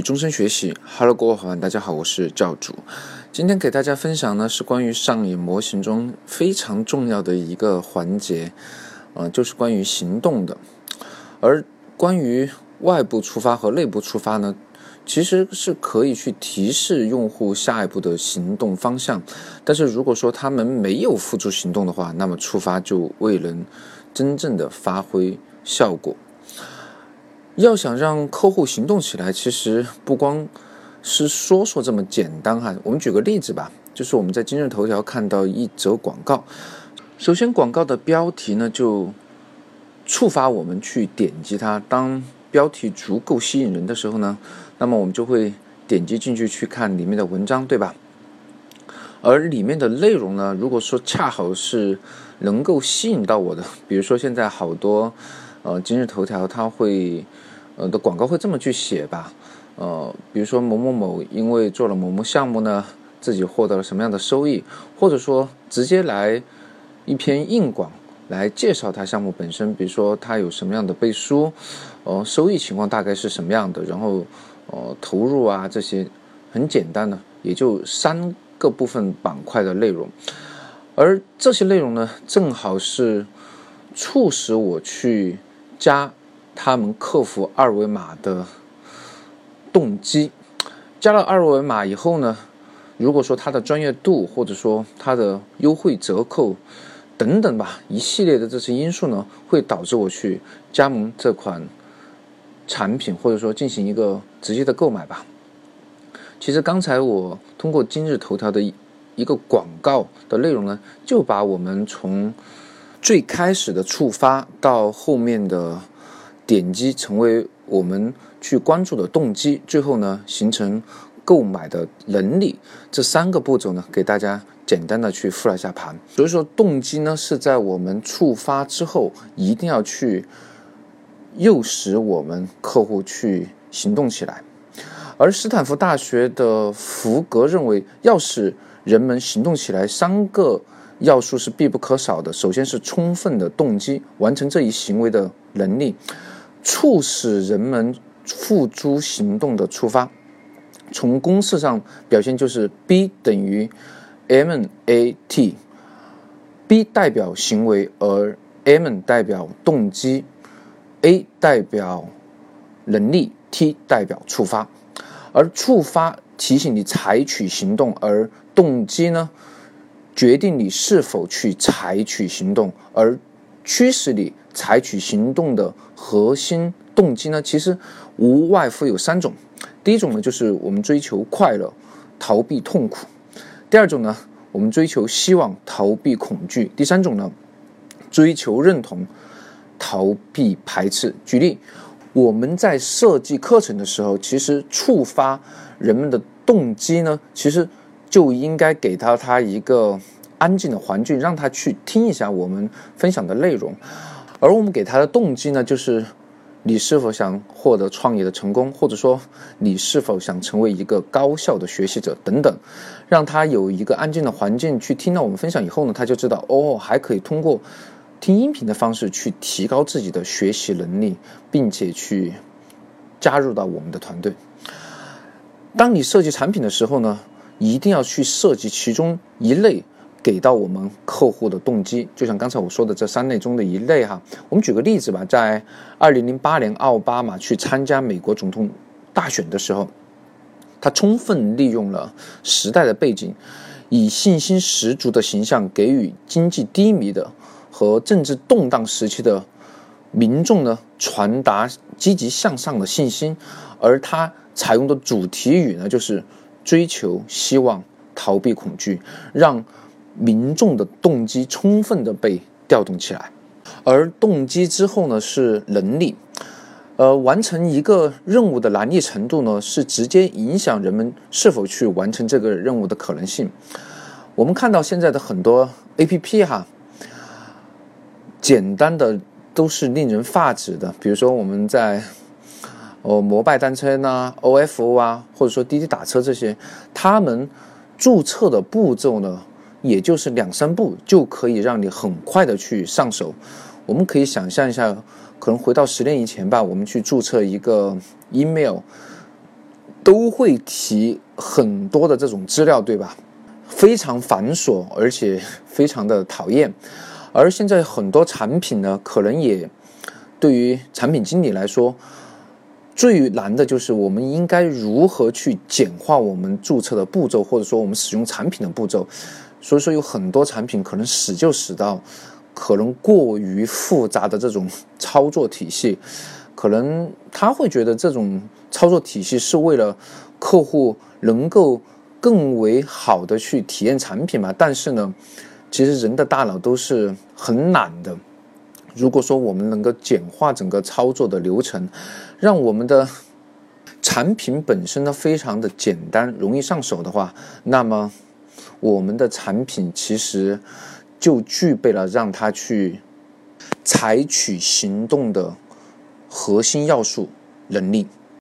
终身学习，Hello，各位伙伴，大家好，我是教主。今天给大家分享呢是关于上瘾模型中非常重要的一个环节，呃，就是关于行动的。而关于外部触发和内部触发呢，其实是可以去提示用户下一步的行动方向。但是如果说他们没有付诸行动的话，那么触发就未能真正的发挥效果。要想让客户行动起来，其实不光是说说这么简单哈。我们举个例子吧，就是我们在今日头条看到一则广告。首先，广告的标题呢就触发我们去点击它。当标题足够吸引人的时候呢，那么我们就会点击进去去看里面的文章，对吧？而里面的内容呢，如果说恰好是能够吸引到我的，比如说现在好多呃今日头条它会。呃的广告会这么去写吧，呃，比如说某某某因为做了某某项目呢，自己获得了什么样的收益，或者说直接来一篇硬广来介绍他项目本身，比如说他有什么样的背书，呃，收益情况大概是什么样的，然后呃投入啊这些很简单的，也就三个部分板块的内容，而这些内容呢，正好是促使我去加。他们客服二维码的动机，加了二维码以后呢，如果说它的专业度或者说它的优惠折扣等等吧，一系列的这些因素呢，会导致我去加盟这款产品，或者说进行一个直接的购买吧。其实刚才我通过今日头条的一个广告的内容呢，就把我们从最开始的触发到后面的。点击成为我们去关注的动机，最后呢形成购买的能力，这三个步骤呢给大家简单的去复了一下盘。所以说动机呢是在我们触发之后，一定要去诱使我们客户去行动起来。而斯坦福大学的福格认为，要使人们行动起来，三个要素是必不可少的。首先是充分的动机，完成这一行为的能力。促使人们付诸行动的触发，从公式上表现就是 B 等于 M A T，B 代表行为，而 M 代表动机，A 代表能力，T 代表触发。而触发提醒你采取行动，而动机呢，决定你是否去采取行动，而驱使你。采取行动的核心动机呢，其实无外乎有三种。第一种呢，就是我们追求快乐，逃避痛苦；第二种呢，我们追求希望，逃避恐惧；第三种呢，追求认同，逃避排斥。举例，我们在设计课程的时候，其实触发人们的动机呢，其实就应该给到他一个安静的环境，让他去听一下我们分享的内容。而我们给他的动机呢，就是你是否想获得创业的成功，或者说你是否想成为一个高效的学习者等等，让他有一个安静的环境去听到我们分享以后呢，他就知道哦，还可以通过听音频的方式去提高自己的学习能力，并且去加入到我们的团队。当你设计产品的时候呢，一定要去设计其中一类。给到我们客户的动机，就像刚才我说的这三类中的一类哈。我们举个例子吧，在二零零八年奥巴马去参加美国总统大选的时候，他充分利用了时代的背景，以信心十足的形象给予经济低迷的和政治动荡时期的民众呢传达积极向上的信心，而他采用的主题语呢就是追求希望，逃避恐惧，让。民众的动机充分的被调动起来，而动机之后呢是能力，呃，完成一个任务的难易程度呢是直接影响人们是否去完成这个任务的可能性。我们看到现在的很多 A P P 哈，简单的都是令人发指的，比如说我们在哦摩拜单车呐、O F O 啊，或者说滴滴打车这些，他们注册的步骤呢。也就是两三步就可以让你很快的去上手。我们可以想象一下，可能回到十年以前吧，我们去注册一个 email，都会提很多的这种资料，对吧？非常繁琐，而且非常的讨厌。而现在很多产品呢，可能也对于产品经理来说，最难的就是我们应该如何去简化我们注册的步骤，或者说我们使用产品的步骤。所以说，有很多产品可能死就死到可能过于复杂的这种操作体系，可能他会觉得这种操作体系是为了客户能够更为好的去体验产品嘛。但是呢，其实人的大脑都是很懒的。如果说我们能够简化整个操作的流程，让我们的产品本身呢非常的简单、容易上手的话，那么。我们的产品其实就具备了让它去采取行动的核心要素能力。